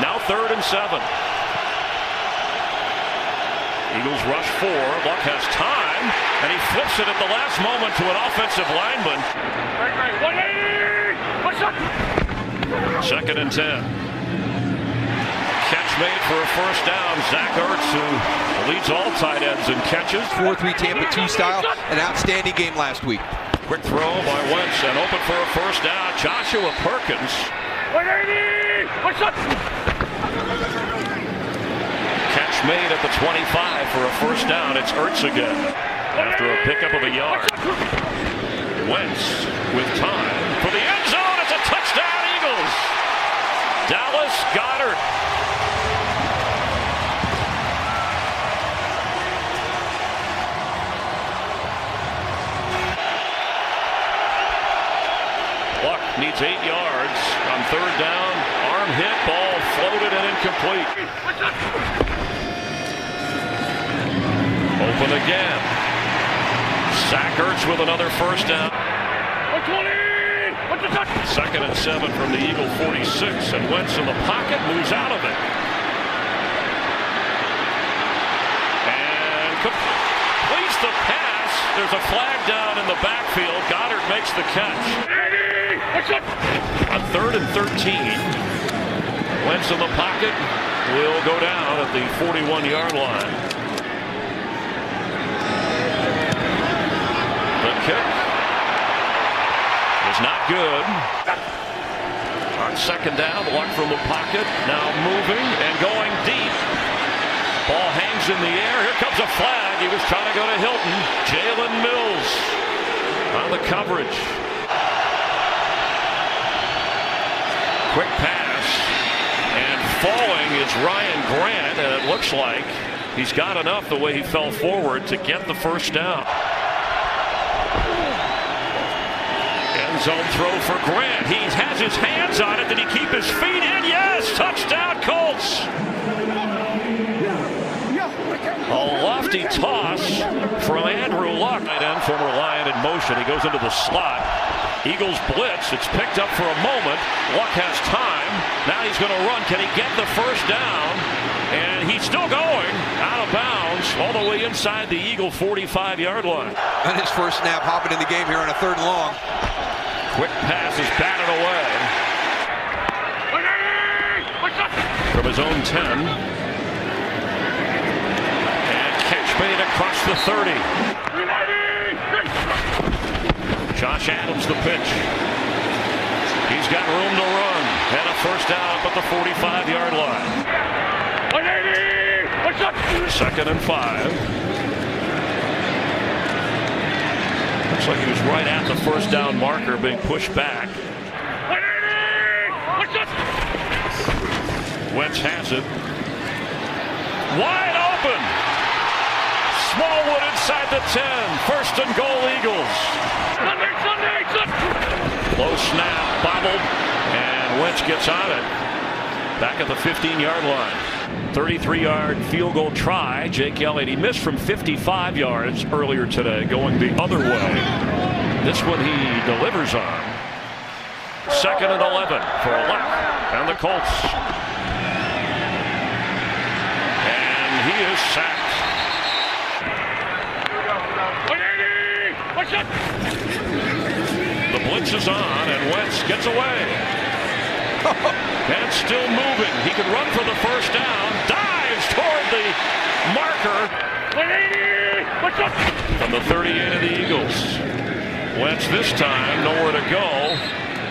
Now third and seven. Eagles rush four. Luck has time, and he flips it at the last moment to an offensive lineman. Second and ten. Catch made for a first down. Zach Ertz, who leads all tight ends in catches. 4-3 Tampa 2 style. An outstanding game last week. Quick throw by Wentz and open for a first down. Joshua Perkins. Catch made at the 25 for a first down. It's Ertz again. After a pickup of a yard. Wentz with time for the end zone. It's a touchdown, Eagles. Dallas Goedert. Luck needs eight yards on third down. Arm hit, ball floated and incomplete. Open again. Zach Ertz with another first down. Second and seven from the Eagle 46, and Wentz in the pocket moves out of it. And completes the pass. There's a flag down in the backfield. Goedert makes the catch. On third and 13, Wentz in the pocket will go down at the 41-yard line. The kick is not good. On second down, the Luck from the pocket, now moving and going deep. Ball hangs in the air. Here comes a flag. He was trying to go to Hilton. Jalen Mills on the coverage. Quick pass. Falling is Ryan Grant, and it looks like he's got enough the way he fell forward to get the first down. End zone throw for Grant. He has his hands on it. Did he keep his feet in? Yes! Touchdown, Colts! A lofty toss from Andrew Luck. And former Lion in motion. He goes into the slot. Eagles blitz. It's picked up for a moment. Luck has time. Now he's going to run. Can he get the first down? And he's still going out of bounds all the way inside the Eagle 45-yard line. And his first snap hopping in the game here on a third and long. Quick pass is batted away. From his own 10. And catch made across the 30. Josh Adams the pitch. He's got room to run. And a first down up at the 45-yard line. Second and five. Looks like he was right at the first down marker being pushed back. Wentz has it. Wide open. Smallwood inside the 10. First and goal Eagles. Low snap, bobbled, and Wentz gets on it. Back at the 15-yard line. 33-yard field goal try. Jake Elliott, he missed from 55 yards earlier today, going the other way. This one he delivers on. Second and 11 for Luck and the Colts. And he is sacked. The blitz is on, and Wentz gets away. and still moving. He could run for the first down. Dives toward the marker. From the 38 of the Eagles. Wentz this time nowhere to go.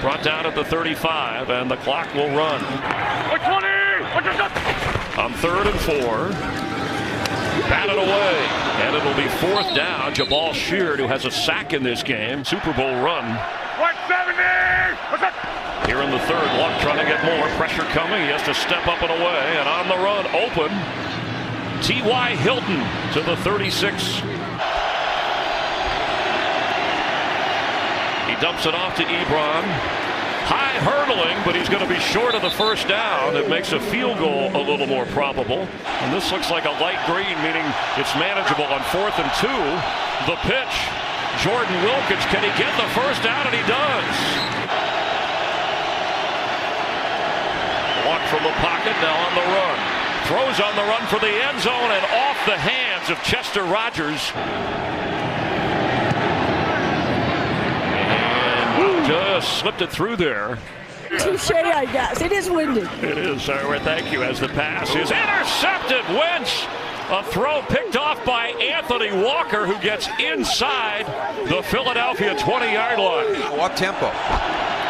Brought down at the 35, and the clock will run. On third and four. Batted away, and it'll be fourth down. Jabaal Sheard, who has a sack in this game. Super Bowl run. One seventy. Here in the third, Luck trying to get more. Pressure coming. He has to step up and away. And on the run, open. T.Y. Hilton to the 36. He dumps it off to Ebron. High hurdling, but he's going to be short of the first down. It makes a field goal a little more probable. And this looks like a light green, meaning it's manageable on fourth and two. The pitch. Jordan Wilkins, can he get the first down? And he does. Luck from the pocket, now on the run. Throws on the run for the end zone and off the hands of Chester Rogers. Just slipped it through there. Touche, I guess. It is windy. It is, sir. Thank you. As the pass is intercepted. Wentz. A throw picked off by Anthony Walker, who gets inside the Philadelphia 20 yard line. Up tempo.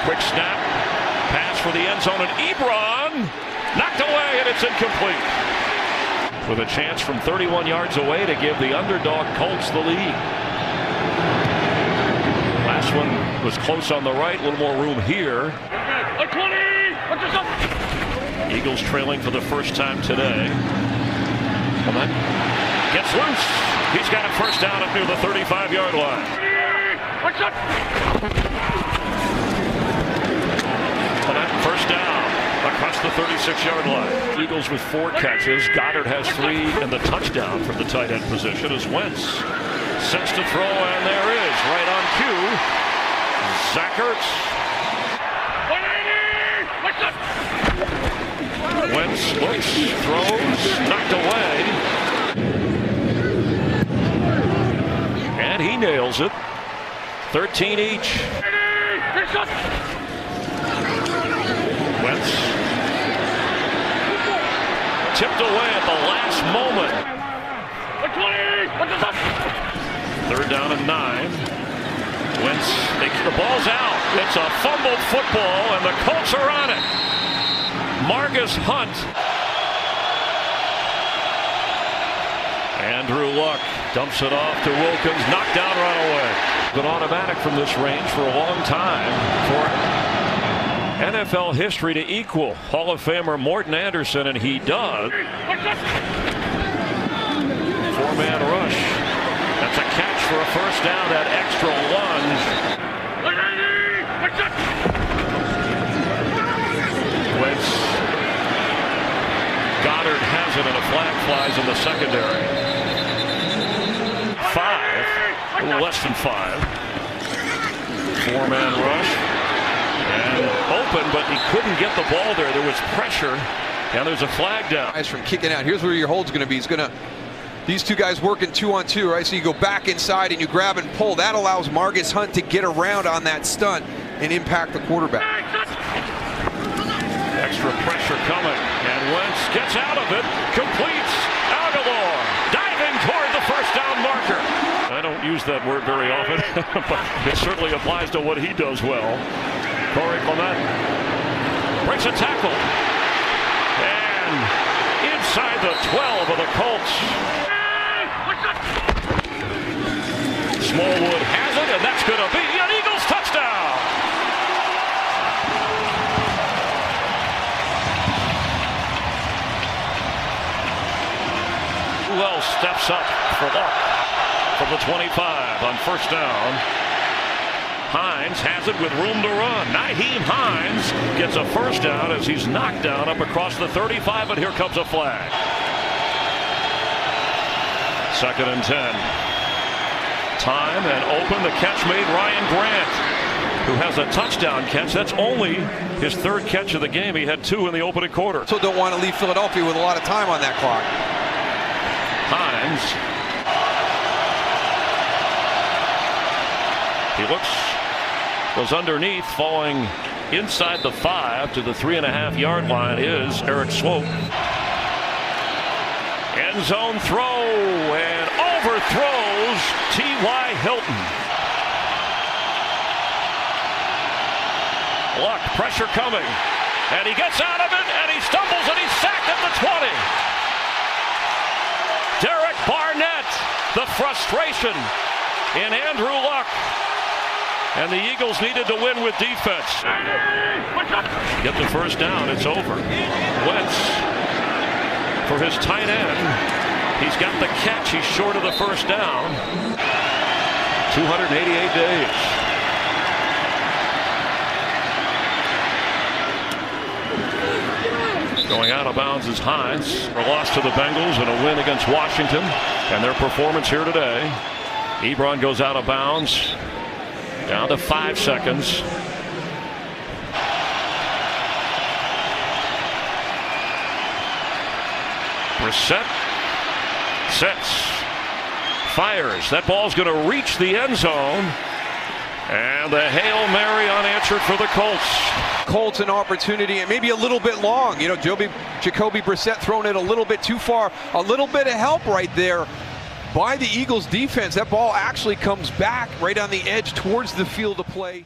Quick snap. Pass for the end zone, and Ebron knocked away, and it's incomplete. With a chance from 31 yards away to give the underdog Colts the lead. Last one was close on the right, a little more room here. Eagles trailing for the first time today. Come on. Gets loose. He's got a first down up near the 35 yard line. First down across the 36 yard line. Eagles with four catches. Goedert has three and the touchdown from the tight end position is Wentz sets to throw and there is right on cue. Zach Ertz. Wentz looks, throws, knocked away. And he nails it. 13 each. Wentz tipped away at the last moment. Third down and nine. Wentz takes the ball's out. It's a fumbled football, and the Colts are on it. Margus Hunt. Andrew Luck dumps it off to Wilkins. Knocked down right away. Been automatic from this range for a long time for NFL history to equal Hall of Famer Morten Andersen, and he does. Four-man rush. That's a catch for a first down. That extra lunge. Wentz. Goedert has it, and a flag flies in the secondary. Five, less than five. Four-man rush. And open, but he couldn't get the ball there. There was pressure, and there's a flag down. Guys from kicking out. Here's where your hold's going to be. He's going to these two guys working two on two, right? So you go back inside and you grab and pull. That allows Margus Hunt to get around on that stunt and impact the quarterback. Extra pressure coming, and Wentz gets out of it, completes. Agholor diving toward the first down marker. I don't use that word very often, but it certainly applies to what he does well. Corey Clement breaks a tackle. And inside the 12 of the Colts. Smallwood has it, and that's going to be an Eagles touchdown. Who else steps up for luck from the 25 on first down? Hines has it with room to run. Nyheim Hines gets a first down as he's knocked down up across the 35, but here comes a flag. Second and 10. Time and open. The catch made Ryan Grant, who has a touchdown catch. That's only his third catch of the game. He had two in the opening quarter. So don't want to leave Philadelphia with a lot of time on that clock. Hines. He looks goes underneath, falling inside the five to the three and a half yard line is Erik Swoope. End zone throw and overthrows T.Y. Hilton. Luck, pressure coming. And he gets out of it and he stumbles and he's sacked at the 20. Derek Barnett, the frustration in Andrew Luck. And the Eagles needed to win with defense. Get the first down. It's over. Wentz for his tight end. He's got the catch. He's short of the first down. 288 days. Going out of bounds is Hines. A loss to the Bengals and a win against Washington and their performance here today. Ebron goes out of bounds. Down to five seconds. Brissett sets, fires. That ball's going to reach the end zone. And the Hail Mary unanswered for the Colts. Colts an opportunity and maybe a little bit long. You know, Joby, Jacoby Brissett throwing it a little bit too far. A little bit of help right there by the Eagles defense. That ball actually comes back right on the edge towards the field of play.